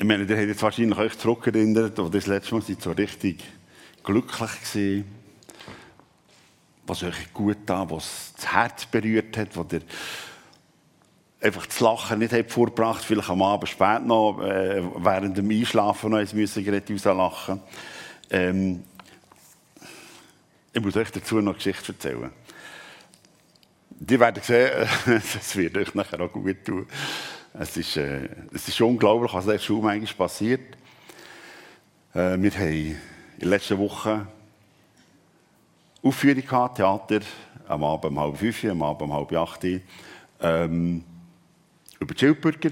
Ich meine, ihr habt jetzt wahrscheinlich euch zurückerinnert, wo das letzte Mal so richtig glücklich war, was euch gut da, was das Herz berührt hat, wo ihr einfach das Lachen nicht habt vorgebracht, vielleicht am Abend spät noch, äh, während dem Einschlafen noch eins müssen gerade rauslachen. Ähm, ich muss euch dazu noch eine Geschichte erzählen. Die werden sehen, es wird euch nachher auch gut tun. Es ist, äh, es ist unglaublich, was in der Schule manchmal passiert. Äh, wir haben in der letzten Woche Aufführung gehabt, Theater, am Abend um halb fünf, am Abend um halb acht. Ähm, über die Schildbürger.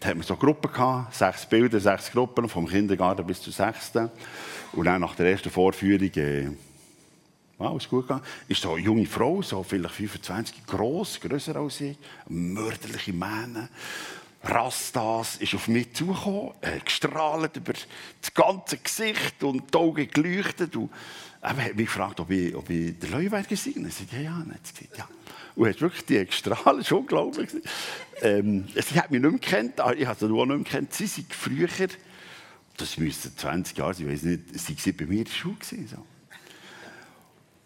Da hatten wir so Gruppen gehabt, sechs Bilder, sechs Gruppen, vom Kindergarten bis zur sechsten. Und dann nach der ersten Vorführung, äh, wow, ist gut gegangen, ist so eine junge Frau, so vielleicht 25, gross, grösser als ich, mörderliche Mähne, Rastas, ist auf mich zugekommen, äh, gestrahlt über das ganze Gesicht und die Augen geleuchtet. Und er hat mich gefragt, ob ich, ob ich der Leuwert gesehen habe. Ich sagte, ja, ja, und gesagt, ja. Und hat wirklich die gestrahlt, das war unglaublich. Ähm, sie hat mich nicht mehr gekannt, ich habe sie auch nicht mehr gekannt. Sie sind früher, das müsste 20 Jahre sein, ich weiß nicht, sie waren bei mir in der Schule. So.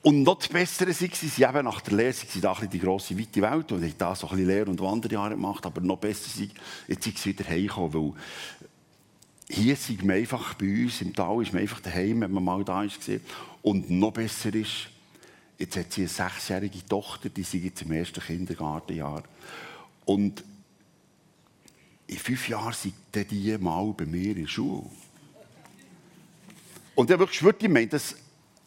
Und noch das Bessere war, sie eben nach der Lehre, sie auch die grosse, weite Welt und haben da so ein bisschen Lehr- und Wanderjahre gemacht, aber noch besser sind, jetzt sind sie wieder heimgekommen, weil hier sind wir einfach bei uns im Tal, ist man einfach daheim, wenn man mal da ist. Und noch besser ist, jetzt hat sie eine sechsjährige Tochter, die ist jetzt im ersten Kindergartenjahr. Und in fünf Jahren sind die mal bei mir in der Schule. Und ich habe wirklich geschwört, ich meine das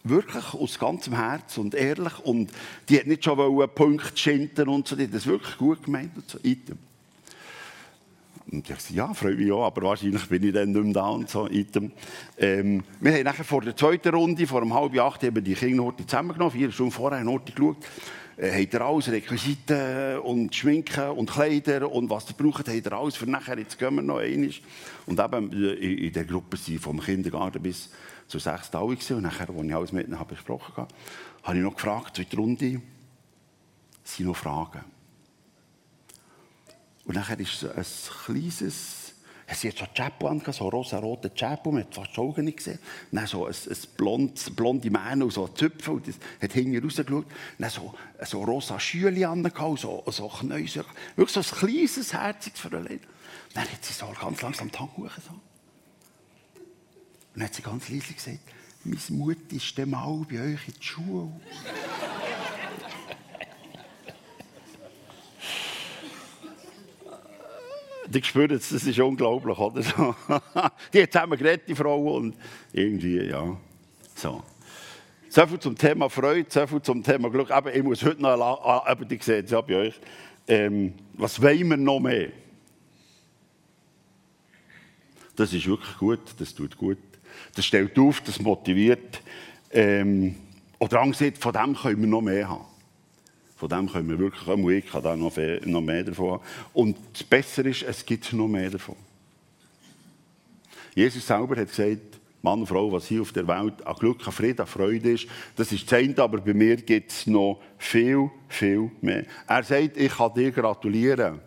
wirklich aus ganzem Herz und ehrlich. Und die hat nicht schon einen Punkt schinden und so, die hat das wirklich gut gemeint. Und so. Item. Und ich sagte, ja, freue mich auch, aber wahrscheinlich bin ich dann nicht mehr da und so. Ähm, wir haben nachher vor der zweiten Runde, vor einem halben acht, haben die Kinder zusammengenommen, vier Stunden vorher haben geschaut. Äh, habt ihr alles, Requisiten und Schminken und Kleider und was ihr braucht, habt ihr alles für nachher, jetzt gehen wir noch einmal. Und eben äh, in der Gruppe sind vom Kindergarten bis sechsten alle gewesen. Und nachher, als ich alles mit ihnen besprochen habe, habe ich noch gefragt, in der Runde, sind noch Fragen? Und nachher ist ein kleines, es hat so ein Chapeau an, so ein rosa-roter Chapeau, man hat fast die Augen nicht gesehen. Dann so ein, ein blond, blonde Mähne und so Zöpfe, und das hat hinten rausgeschaut. Dann so, so rosa Schüle an, so, so Knäuse. Wirklich so ein kleines, herziges Fräulein. Dann hat sie so ganz langsam die Hand hoch. Und dann hat sie ganz leise gesagt, meine Mutter ist dann mal bei euch in die Schule. die spüren es, das ist unglaublich, oder? die hat zusammen geredet, die Frau, und irgendwie, ja, so. So viel zum Thema Freude, so viel zum Thema Glück. Aber ich muss heute noch, aber die sehen es ja euch, ähm, was wollen wir noch mehr? Das ist wirklich gut, das tut gut. Das stellt auf, das motiviert. Ähm, oder angesehen, von dem können wir noch mehr haben. Von dem können wir wirklich, auch ich kann da noch, noch mehr davon Und das Bessere ist, es gibt noch mehr davon. Jesus selber hat gesagt, Mann und Frau, was hier auf der Welt an Glück, an Frieden, an Freude ist, das ist das aber bei mir gibt es noch viel, viel mehr. Er sagt, ich kann dir gratulieren.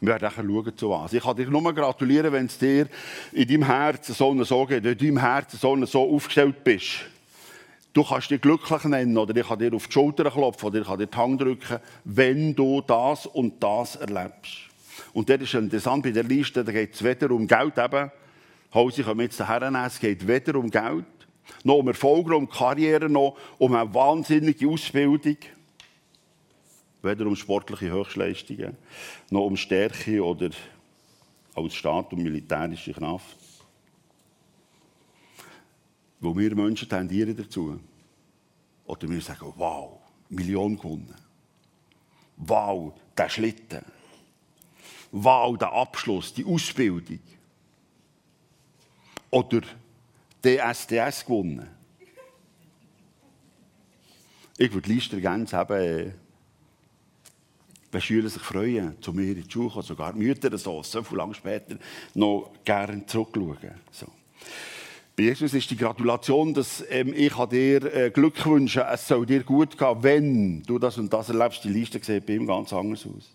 Wir werden schauen, zu was. Ich kann dir nur gratulieren, wenn es dir in deinem Herzen so, so geht, in deinem Herzen so, so aufgestellt bist. Du kannst dich glücklich nennen oder ich kann dir auf die Schulter klopfen oder ich kann dir die Hand drücken, wenn du das und das erlebst. Und das ist interessant bei der Liste, da geht es weder um Geld eben, Hause wir jetzt daher es geht weder um Geld, noch um Erfolg, noch um Karriere, noch um eine wahnsinnige Ausbildung, weder um sportliche Höchstleistungen, noch um Stärke oder als Staat und militärische Kraft. Wo wir Menschen tendieren dazu. Oder wir sagen, wow, Million gewonnen. Wow, der Schlitten. Wow, der Abschluss, die Ausbildung. Oder DSDS gewonnen. Ich würde Lister gerne haben, wenn Schüler sich freuen, zu mir in die Schule kommen, sogar Mütter so, so viel lang später noch gerne zurückschauen. So. Bei Jesus ist die Gratulation, dass ähm, ich dir äh, Glück wünsche, es soll dir gut gehen, wenn du das und das erlebst. Die Liste sieht bei ihm ganz anders aus.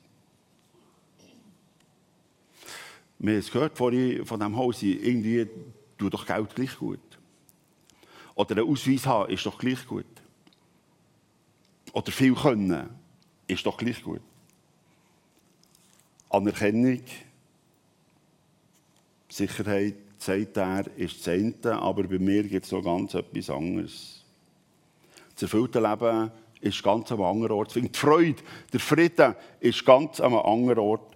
wir haben es gehört vorhin von diesem Haus, irgendwie tut doch Geld gleich gut. Oder einen Ausweis haben ist doch gleich gut. Oder viel können ist doch gleich gut. Anerkennung, Sicherheit, sagt er, ist das eine, aber bei mir gibt es noch ganz etwas anderes. Das erfüllte Leben ist ganz am anderen Ort. Die Freude, der Frieden ist ganz am anderen Ort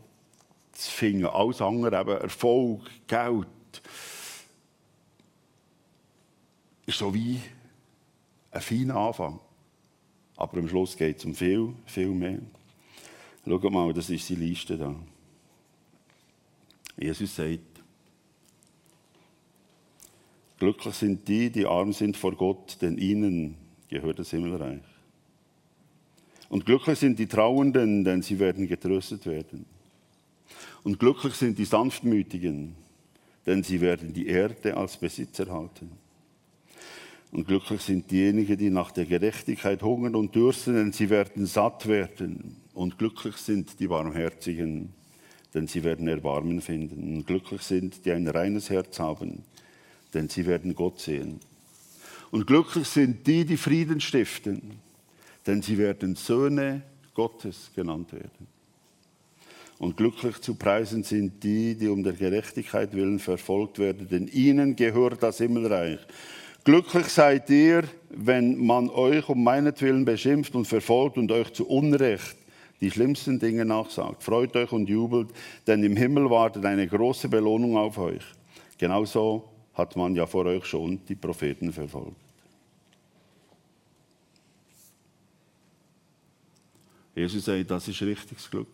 zu finden. Alles andere, eben Erfolg, Geld, ist so wie ein feiner Anfang. Aber am Schluss geht es um viel, viel mehr. Schaut mal, das ist die Liste da. Jesus sagt, glücklich sind die, die arm sind vor Gott, denn ihnen gehört das Himmelreich. Und glücklich sind die Trauernden, denn sie werden getröstet werden. Und glücklich sind die Sanftmütigen, denn sie werden die Erde als Besitz erhalten. Und glücklich sind diejenigen, die nach der Gerechtigkeit hungern und dürsten, denn sie werden satt werden. Und glücklich sind die Barmherzigen, denn sie werden Erbarmen finden. Und glücklich sind, die ein reines Herz haben, denn sie werden Gott sehen. Und glücklich sind die, die Frieden stiften, denn sie werden Söhne Gottes genannt werden. Und glücklich zu preisen sind die, die um der Gerechtigkeit willen verfolgt werden, denn ihnen gehört das Himmelreich. Glücklich seid ihr, wenn man euch um meinetwillen beschimpft und verfolgt und euch zu Unrecht die schlimmsten Dinge nachsagt. Freut euch und jubelt, denn im Himmel wartet eine große Belohnung auf euch. Genauso hat man ja vor euch schon die Propheten verfolgt. Jesus sagt, das ist richtiges Glück.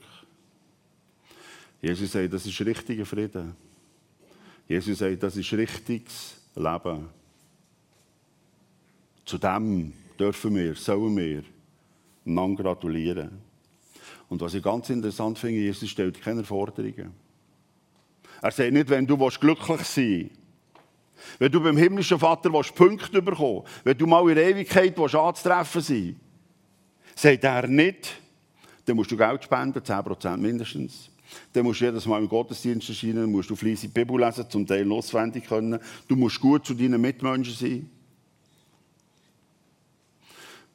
Jesus sagt, das ist richtiger Frieden. Jesus sagt, das ist richtiges Leben. Zu dem dürfen wir, sollen wir einander gratulieren. Und was ich ganz interessant finde, Jesus stellt keine Forderungen. Er sagt nicht, wenn du glücklich sein willst, wenn du beim himmlischen Vater Punkte bekommen willst, wenn du mal in der Ewigkeit anzutreffen sein sagt er nicht, dann musst du Geld spenden, 10% mindestens. Dann musst du jedes Mal im Gottesdienst erscheinen, musst du fleissig die Bibel lesen, zum Teil auswendig können. Du musst gut zu deinen Mitmenschen sein.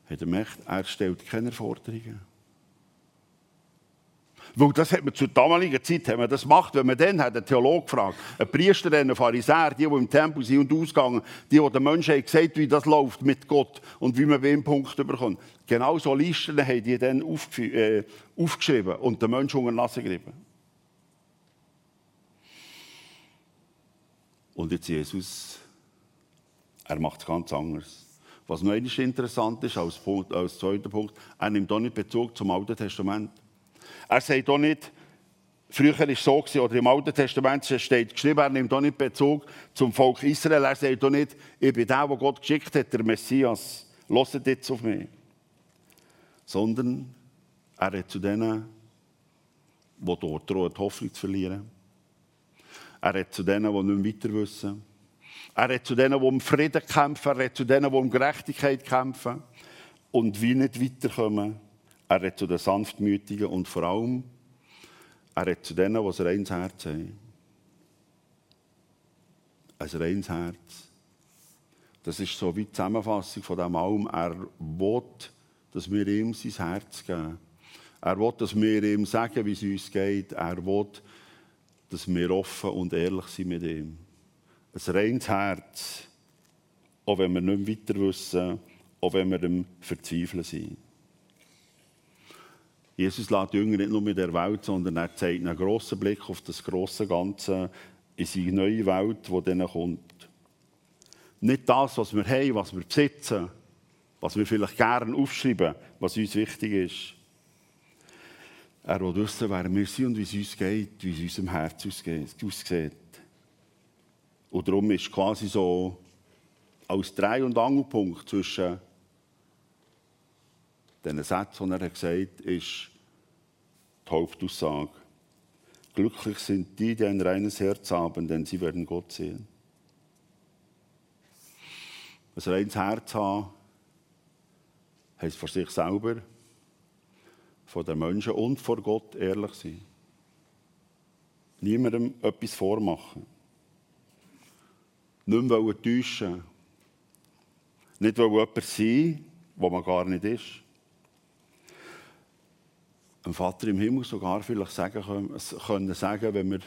Hat er gemerkt, er stellt keine Forderungen. Weil das hat man zur damaligen Zeit hat man das gemacht, wenn man dann hat einen Theologen gefragt, einen Priester, einen Pharisäer, die, die im Tempel sind und ausgegangen, die, die den Menschen haben gesagt, wie das läuft mit Gott und wie man wem Punkte bekommt. Genau so Listen haben die dann äh, aufgeschrieben und den Menschen unter Nase gerieben. Und jetzt Jesus, er macht es ganz anders. Was noch interessant ist, als, Punkt, als zweiter Punkt, er nimmt auch nicht Bezug zum Alten Testament. Er sagt auch nicht, früher war es so, oder im Alten Testament steht geschrieben, er nimmt auch nicht Bezug zum Volk Israel. Er sagt auch nicht, ich bin der, der Gott geschickt hat, der Messias. Hört jetzt auf mich. Sondern er hat zu denen, die dort drohen, die Hoffnung zu verlieren. Er hat zu denen, die nicht weiter wissen. Er hat zu denen, die um Frieden kämpfen. Er hat zu denen, die um Gerechtigkeit kämpfen und wie nicht weiterkommen. Er hat zu den Sanftmütigen und vor allem, er hat zu denen, die ein reines Herz haben. Ein reines Herz. Das ist so wie die Zusammenfassung von dem allem. Er will, dass wir ihm sein Herz geben. Er will, dass wir ihm sagen, wie es uns geht. Er will, dass wir offen und ehrlich sind mit ihm. Ein reines Herz, auch wenn wir nicht weiter wissen, auch wenn wir im Verzweifeln sind. Jesus die Jünger nicht nur mit der Welt, sondern er zeigt einen grossen Blick auf das große Ganze in seine neue Welt, die dann kommt. Nicht das, was wir haben, was wir besitzen, was wir vielleicht gerne aufschreiben, was uns wichtig ist. Er will wissen, wer wir sind und wie es uns geht, wie es unserem Herz aussieht. Und darum ist quasi so als Drei- und Angelpunkt zwischen diesen Satz, den er gesagt hat, ist die Hauptaussage. Glücklich sind die, die ein reines Herz haben, denn sie werden Gott sehen. Ein reines Herz haben, heißt vor sich selber, vor den Menschen und vor Gott ehrlich sein. Niemandem etwas vormachen. Nicht mehr täuschen. Nicht jemand sein, wo man gar nicht ist. Ein Vater im Himmel sogar vielleicht sagen können, können sagen, wenn wir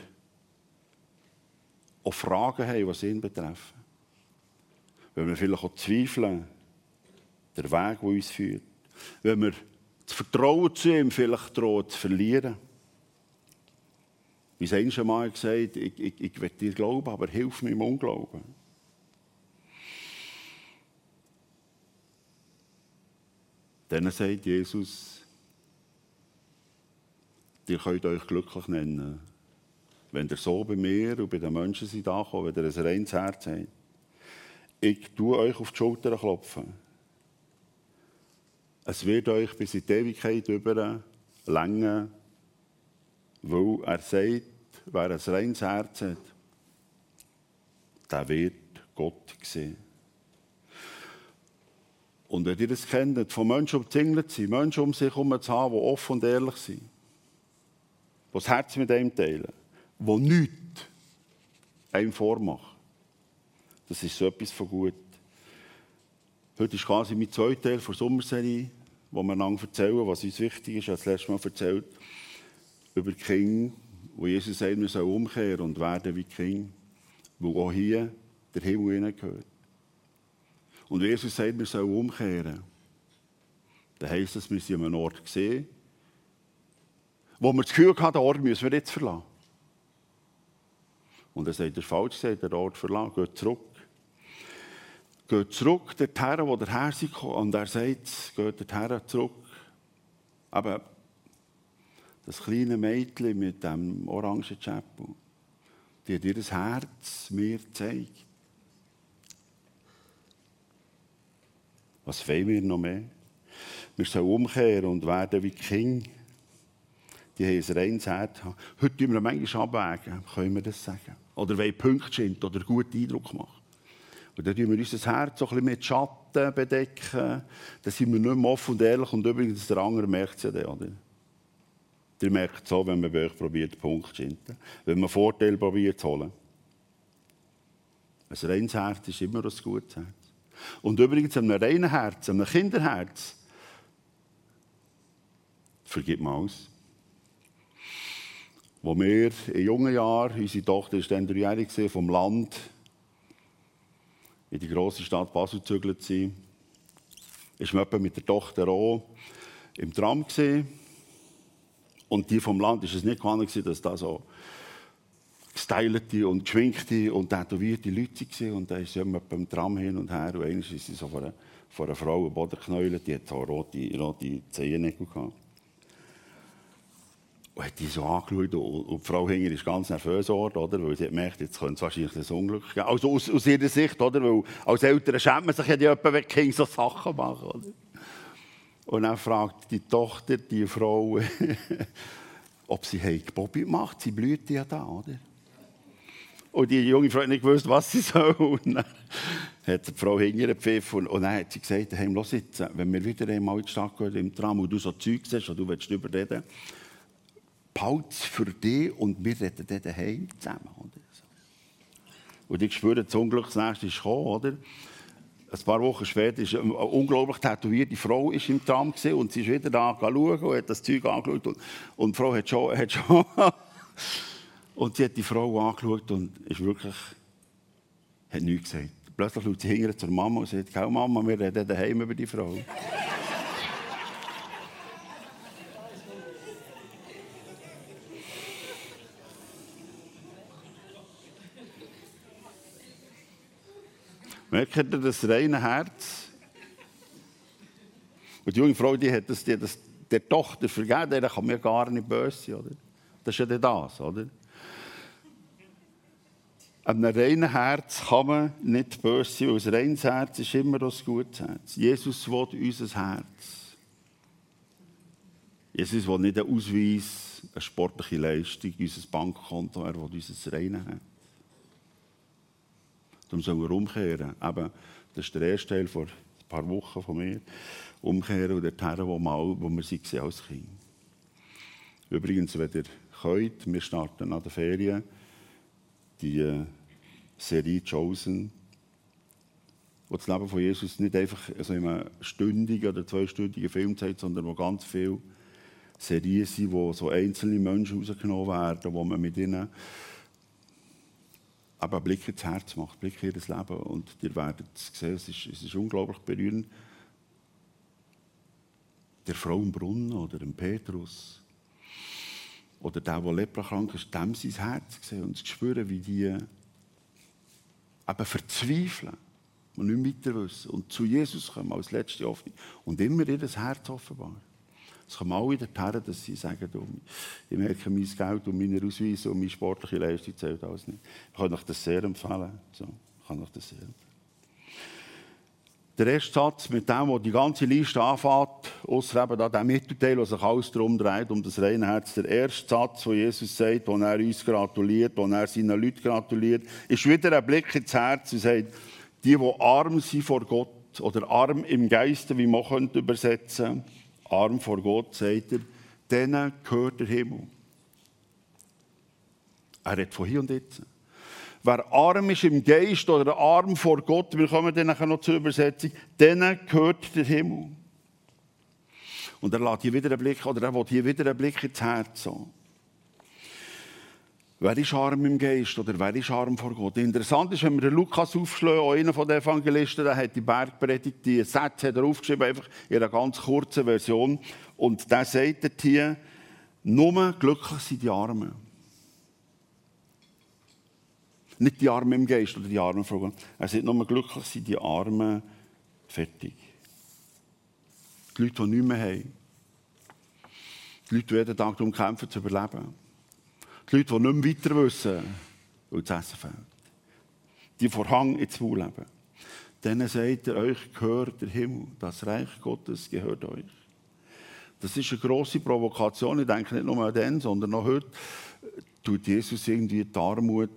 auch Fragen haben, die ihn betreffen. Wenn wir vielleicht auch zweifeln, der Weg, der uns führt. Wenn wir das Vertrauen zu ihm vielleicht drohen zu verlieren. Wie es schon mal gesagt ich, ich, ich will dir glauben, aber hilf mir im Unglauben. Dann sagt Jesus, ihr könnt euch glücklich nennen, wenn ihr so bei mir und bei den Menschen seid angekommen, wenn ihr ein reines Herz habt. Ich tue euch auf die Schulter klopfen. Es wird euch bis in die Ewigkeit über länger, weil er sagt, wer ein reines Herz hat, der wird Gott sehen. Und wenn ihr das kennt, von Menschen umzingelt sind, Menschen um sich herum zu haben, die offen und ehrlich sind, die das Herz mit einem teilen, die nichts einem vormachen, das ist so etwas von gut. Heute ist quasi mein zweiter Teil der Sommerserie, wo wir einander erzählen, was uns wichtig ist. Ich habe das letzte Mal erzählt über die Kinder, wo Jesus sagt, wir sollen umkehren und werden wie Kinder, wo auch hier der Himmel hineingehört. Und Jesus sagt, wir sollen umkehren. Dann heisst das, wir sind an einem Ort gesehen, wo wir das Gefühl hatten, den Ort müssen wir jetzt verlassen. Und er sagt, das ist falsch den Ort verlassen, geht zurück. Geht zurück dorthin, wo der Herr ist. Und er sagt, geht dorthin zurück. Aber das kleine Mädchen mit dem orangen Chapel, die hat ihr Herz mir gezeigt. Was wollen wir noch mehr? Wir sollen umkehren und werden wie King. Die haben ein reines Herz. Heute tun wir manchmal abwägen, können wir das sagen. Oder wollen Pünktchen oder guten Eindruck machen. Und dann tun wir unser Herz so ein mit Schatten bedecken. Dann sind wir nicht mehr offen und ehrlich. Und übrigens, der andere merkt es ja dann, oder? Ihr merkt es so, wenn man bei euch probiert, Punkt zu hinten. Wenn man Vorteile probiert zu holen. Ein reines Herz ist immer ein gutes Herz. Und übrigens, einem reinen Herz, einem Kinderherz, vergibt man alles. Wo wir in jungen Jahren, unsere Tochter war dann dreijährig vom Land in die große Stadt Basel gezügelt sind, ist man mit der Tochter auch im Tram gesehen. Und die vom Land ist es nicht gewohnt, dass da so gestylte und geschminkte und tätowierte Leute waren. Und da ist sie immer beim Tram hin und her. Und einmal ist sie so vor einer, vor einer Frau am Boden geknäult, die hat so rote, rote Zehennägel gehabt. Und hat die so angeschaut und, die Frau Hinger ist ganz nervös geworden, oder? weil sie hat gemerkt, jetzt könnte es wahrscheinlich ein Unglück geben. Also aus, aus ihrer Sicht, oder? weil als Eltern schämt man sich ja jemand, wenn Kinder so Sachen machen. Oder? Und dann fragt die Tochter die Frau, ob sie Bobby macht. Sie blüht ja da, oder? Und die junge Frau hat nicht gewusst, was sie soll. Und dann hat die Frau hinter gepfiffen und, und dann hat sie gesagt, hey, los jetzt, wenn wir wieder einmal in die Stadt gehen, im Tram, und du so Zeug siehst und du willst überreden, behalte es für dich und wir reden dann daheim zusammen. Oder? Und ich spüre, das Unglück das nächste ist gekommen, oder? Ein paar Wochen später ist eine unglaublich tätowierte Frau ist im Tram und sie ist wieder da schauen und hat das Zeug angeschaut. Und, und die Frau hat schon, hat schon Und sie hat die Frau angeschaut und ist wirklich, hat nichts gesagt. Plötzlich schaut sie hinterher zur Mama und sagt, Mama, wir reden daheim über die Frau. Merkt ihr das reine Herz? Und die junge Frau, die hat das, die das der Tochter vergeben, der kann mir gar nicht böse sein, oder? Das ist ja das, oder? An einem reinen Herz kann man nicht böse sein, weil ein reines Herz ist immer ein gutes Herz. Jesus will unser Herz. Jesus will nicht einen Ausweis, eine sportliche Leistung, unser Bankkonto, er will unser reines Herz. Darum sollen wir umkehren. Eben, das ist der erste Teil vor ein paar Wochen von mir. Umkehren und dorthin, wo, mal, wo wir waren als Kind. Übrigens, wenn ihr könnt, wir starten an der Ferien, die äh, Serie Chosen, wo das Leben von Jesus nicht einfach also in einem stündigen oder zweistündigen Film zeigt, sondern wo ganz viele Serien sind, wo so einzelne Menschen rausgenommen werden, wo man mit ihnen aber Blick ins Herz macht, Blick in ihr Leben. Und ihr werdet es sehen, es ist, es ist unglaublich berührend. Der Frau im Brunnen oder dem Petrus oder der, der leprakrank ist, dem sein Herz sehen und zu spüren, wie die eben verzweifeln und nicht weiter wissen und zu Jesus kommen als letzte Hoffnung und immer ihr Herz offenbaren. Es kommen alle dorthin, dass sie sagen, ich merke, mein Geld und meine Ausweise und meine sportliche Leistung zählt alles nicht. Ich kann euch das sehr empfehlen. So, ich kann euch das sehr empfehlen. Der erste Satz, mit dem, wo die ganze Liste anfängt, außer eben da der Mittelteil, wo sich alles darum dreht, um das reine Herz. Der erste Satz, wo Jesus sagt, wo er uns gratuliert, wo er seinen Leuten gratuliert, ist wieder ein Blick ins Herz und sagt, die, die arm sind vor Gott oder arm im Geiste, wie man übersetzen könnte, arm vor Gott, sagt er, denen gehört der Himmel. Er redet von hier und jetzt. Wer arm ist im Geist oder arm vor Gott, wir kommen dann noch zur Übersetzung, denen gehört der Himmel. Und er lässt hier wieder einen Blick, oder er will hier wieder einen Blick ins Herz. So. Wer ist arm im Geist oder wer ist arm vor Gott? Interessant ist, wenn wir den Lukas aufschlagen, auch einer von Evangelisten, der hat die Bergpredigt, die Sätze hat er aufgeschrieben, einfach in einer ganz kurzen Version. Und der sagt hier, nur glücklich sind die Armen. Nicht die Armen im Geist oder die Armen vor Gott. Er sagt, nur glücklich sind die Armen fertig. Die Leute, die nichts mehr haben. Die Leute, die jeden Tag darum kämpfen, zu überleben. Die Leute, die nicht mehr weiter wissen, weil das Essen fehlt. Die vor Hang ins Maul leben. Denen sagt er, euch gehört der Himmel. Das Reich Gottes gehört euch. Das ist eine grosse Provokation. Ich denke nicht nur an den, sondern auch heute tut Jesus irgendwie die Armut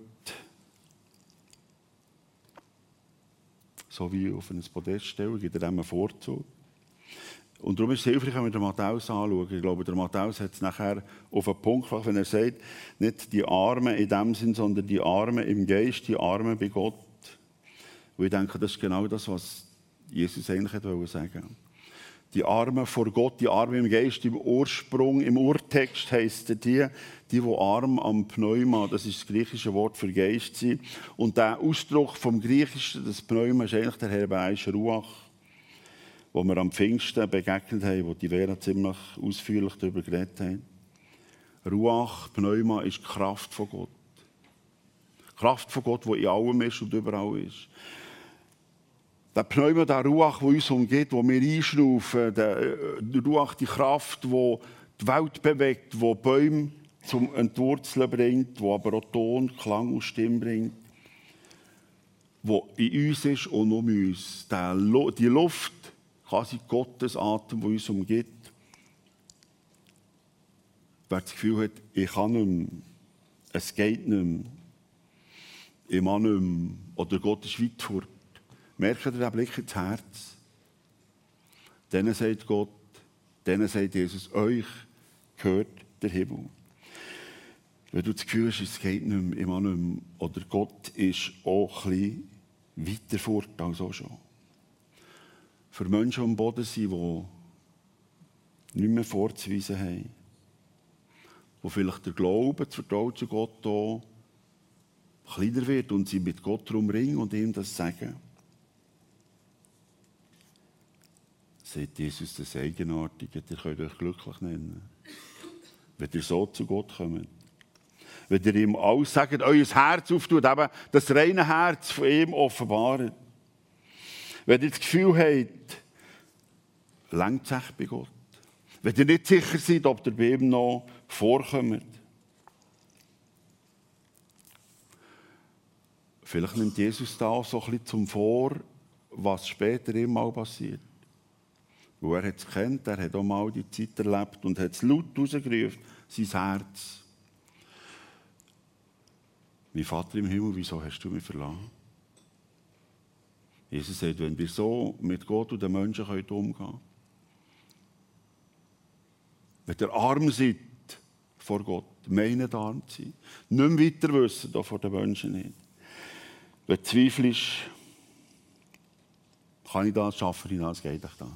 so wie auf ein Podest stellen, gibt er dem einen Vorzug. Und darum ist es hilfreich, wenn wir den Matthäus anschauen. Ich glaube, der Matthäus hat es nachher auf einen Punkt gebracht, wenn er sagt, nicht die Armen in dem Sinn, sondern die Armen im Geist, die Armen bei Gott. Und ich denke, das ist genau das, was Jesus eigentlich sagen wollte. Die Armen vor Gott, die Armen im Geist, im Ursprung, im Urtext heisst die, die, die arm am Pneuma, das ist das griechische Wort für Geist sind. Und der Ausdruck vom Griechischen, das Pneuma, ist eigentlich der hebräische Ruach wo wir am Pfingsten begegnet haben, wo die Vera ziemlich ausführlich darüber geredet haben. Ruach, Pneuma ist die Kraft von Gott. Die Kraft von Gott, die in allem ist und überall ist. Der Pneuma, der Ruach, der uns umgeht, wo wir einschnaufen, der, der Ruach, die Kraft, die die Welt bewegt, die Bäume zum Entwurzeln bringt, die aber auch Ton, Klang und Stimme bringt, die in uns ist und um uns. die Luft, quasi Gottes Atem, der uns umgibt. Wer das Gefühl hat, ich kann nicht mehr, es geht nicht mehr, ich kann nicht mehr, oder Gott ist weit fort, merkt ihr den Blick ins Herz? Denen sagt Gott, denen sagt Jesus, euch gehört der Himmel. Wenn du das Gefühl hast, es geht nicht mehr, ich kann nicht mehr, oder Gott ist auch ein bisschen weiter fort als auch schon für Menschen am Boden sind, die nicht mehr vorzuweisen haben. Wo vielleicht der Glaube, das Vertrauen zu Gott auch kleiner wird und sie mit Gott darum ringen und ihm das sagen. Seht Jesus das Eigenartige, ihr könnt euch glücklich nennen. Wenn ihr so zu Gott kommt. Wenn ihr ihm alles sagt, euer Herz auftut, eben das reine Herz von ihm offenbart. Wenn ihr das Gefühl habt, längt es bei Gott. Wenn ihr nicht sicher seid, ob ihr bei ihm noch vorkommt. Vielleicht nimmt Jesus da so ein bisschen zum Vor, was später ihm mal passiert. Wo er es kennt, er hat auch mal die Zeit erlebt und hat es laut rausgerufen, sein Herz. Mein Vater im Himmel, wieso hast du mich verlassen? Jesus sagt, wenn wir so mit Gott und den Menschen umgehen können, wenn ihr arm seid vor Gott, meinen Darm zu sein. Nicht mehr weiter wissen, da vor den Menschen nicht. Wenn du zweifelst, kann ich das, schaffe ich das, geht euch das.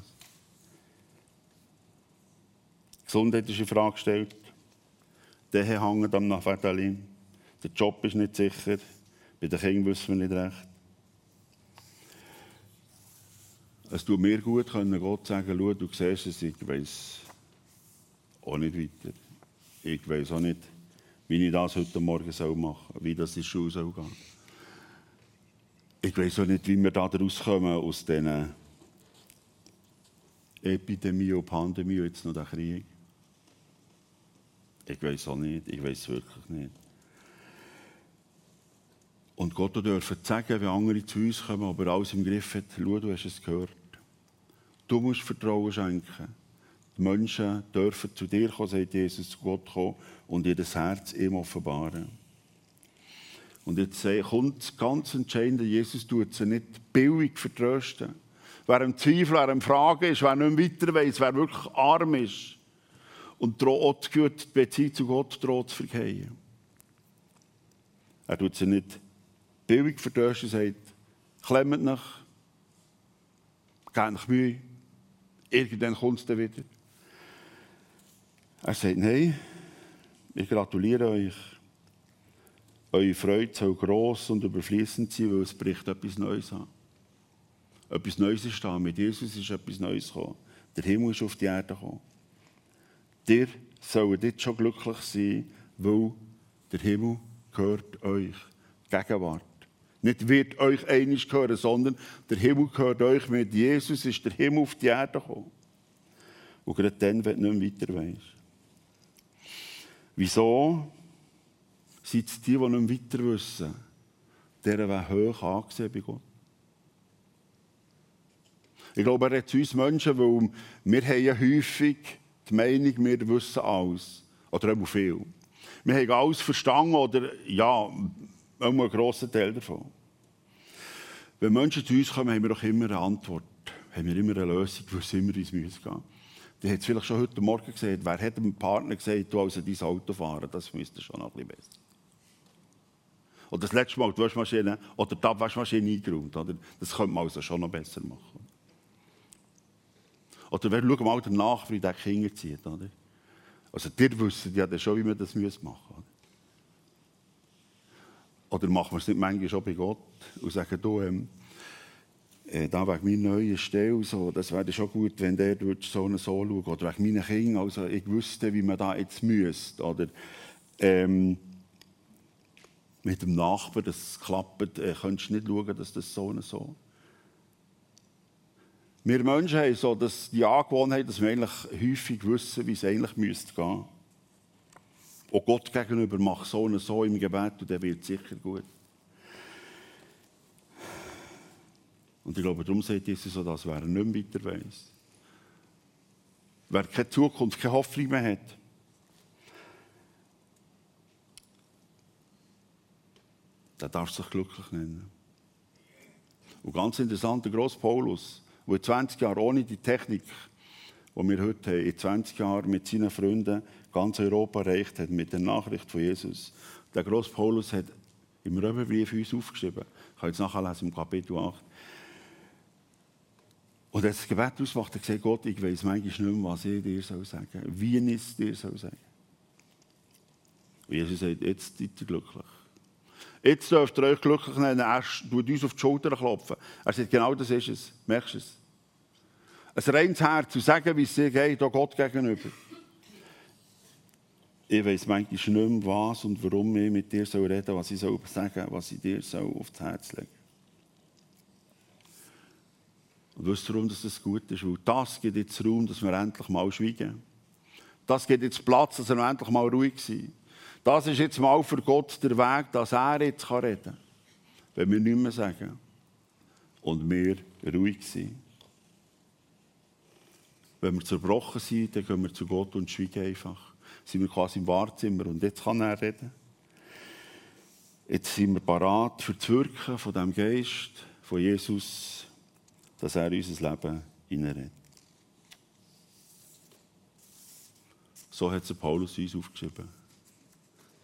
Gesundheit ist in Frage gestellt. Der hängt am Nachfetalin. Der Job ist nicht sicher. Bei den Kindern wissen wir nicht recht. Es tut mir gut, können Gott sagen, schau, du siehst es, ich weiß auch nicht weiter. Ich weiß auch nicht, wie ich das heute Morgen machen soll, wie das in die Schule soll gehen. Ich weiß auch nicht, wie wir da rauskommen aus diesen Epidemie und Pandemie jetzt noch der Krieg. Ich weiß auch nicht, ich weiß wirklich nicht. Und Gott dürfen sagen, wenn andere zu uns kommen, aber alles im Griff hat, schau, du hast es gehört. Du musst Vertrauen schenken. Die Menschen dürfen zu dir kommen, sagt Jesus, zu Gott kommen und ihr Herz ihm offenbaren. Und jetzt kommt das ganz Entscheidende, Jesus tut sie nicht billig vertrösten. Wer im Zweifel, wer im Fragen ist, wer nicht weiter weiss, wer wirklich arm ist und droht, die Beziehung zu Gott droht zu vergehen. Er tut sie nicht billig vertrösten, sagt, klemmt nach, gebt euch Mühe, irgendwann kommt es wieder. Er sagt, nein, ich gratuliere euch. Eure Freude soll gross und überfließend sein, weil es bricht etwas Neues an. Etwas Neues ist da. Mit Jesus ist etwas Neues gekommen. Der Himmel ist auf die Erde gekommen. Ihr sollt jetzt schon glücklich sein, weil der Himmel gehört euch. Gegenwart. Nicht wird euch einig gehören, sondern der Himmel gehört euch. Mit Jesus ist der Himmel auf die Erde gekommen. Und gerade dann, wenn du nicht weiter weißt. Wieso sind es die, die nicht weiter wissen, deren wäre hoch angesehen bei Gott? Ich glaube, er hat uns Menschen, weil wir haben ja häufig die Meinung, wir wissen alles. Oder auch viel. Wir haben alles verstanden oder ja, einen grossen Teil davon. Wenn Menschen zu uns kommen, haben wir doch immer eine Antwort. Haben wir immer eine Lösung, wo es immer ins Müsse gehen. Die hat es vielleicht schon heute Morgen gesagt. Wer hat dem Partner gesagt, du also dein Auto fahren? Das müsste schon noch ein bisschen besser. Oder das letzte Mal die Waschmaschine oder die Abwaschmaschine eingeräumt. Oder? Das könnte man also schon noch besser machen. Oder wer schaut mal danach, wie der Kinder zieht. Oder? Also, ihr wisst ja schon, wie man das machen müsste. Oder machen wir es nicht manchmal schon bei Gott und sagen, du, ähm, äh, da wegen meiner neuen Stelle, so, das wäre schon gut, wenn der so und so schaut. Oder wegen meinen Kindern, also ich wüsste, wie man da jetzt müsste. Oder ähm, mit dem Nachbarn, das klappt, äh, könntest du nicht schauen, dass das so und so wir Menschen haben so dass die Angewohnheit, dass wir eigentlich häufig wissen, wie es eigentlich müsste gehen. Und Gott gegenüber macht so und so im Gebet und der wird sicher gut. Und ich glaube, darum sagt Jesus so, dass wer nicht mehr weiter weiss. Wer keine Zukunft, keine Hoffnung mehr hat. Der darf sich glücklich nennen. Und ganz interessant, der grosse Paulus, der in 20 Jahren ohne die Technik, die wir heute haben, in 20 Jahren mit seinen Freunden ganz Europa erreicht hat, mit der Nachricht von Jesus. Der grosse Paulus hat im Römerbrief uns aufgeschrieben. Ich kann jetzt nachlesen im Kapitel 8. Und er hat das Gebet ausgemacht und gesagt, Gott, ich weiß manchmal nicht mehr, was ich dir soll sagen soll, wie ich es dir soll sagen Und Jesus sagt, jetzt seid ihr glücklich. Jetzt dürft ihr euch glücklich nennen. Er tut uns auf die Schulter klopfen. Er sagt, genau das ist es. Merkst du es? Ein reines Herz zu sagen, wie es dir geht, auch Gott gegenüber. Ich weiß manchmal nicht mehr, was und warum ich mit dir soll reden soll, was ich soll sagen was ich dir soll aufs Herz legen Und wisst ihr, warum das gut ist? Weil das gibt jetzt Raum, dass wir endlich mal schweigen. Das gibt jetzt Platz, dass wir endlich mal ruhig sind. Das ist jetzt mal für Gott der Weg, dass er jetzt reden kann. Wenn wir nichts mehr sagen. Und wir ruhig sind. Wenn wir zerbrochen sind, dann gehen wir zu Gott und schweigen einfach. Sind wir quasi im Wahrzimmer und jetzt kann er reden. Jetzt sind wir parat für das Wirken von dem Geist von Jesus, dass er unser Leben hineinredet. So hat es Paulus uns aufgeschrieben.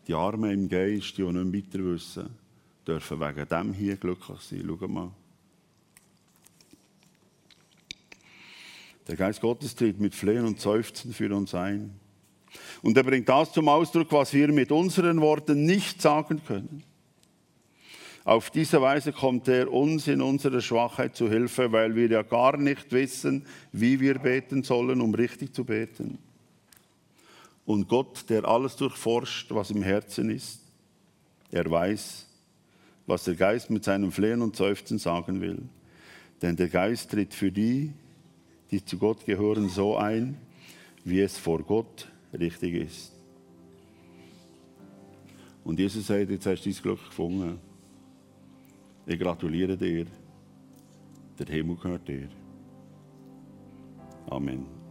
Die Armen im Geist, die, die nicht weiter wissen, dürfen wegen dem hier glücklich sein. Schau mal. Der Geist Gottes tritt mit Flehen und Seufzen für uns ein. Und er bringt das zum Ausdruck, was wir mit unseren Worten nicht sagen können. Auf diese Weise kommt er uns in unserer Schwachheit zu Hilfe, weil wir ja gar nicht wissen, wie wir beten sollen, um richtig zu beten. Und Gott, der alles durchforscht, was im Herzen ist, er weiß, was der Geist mit seinem Flehen und Seufzen sagen will. Denn der Geist tritt für die, die zu Gott gehören, so ein, wie es vor Gott richtig ist. Und Jesus sagt, jetzt hast du dein Glück gefunden. Ich gratuliere dir. Der Himmel gehört dir. Amen.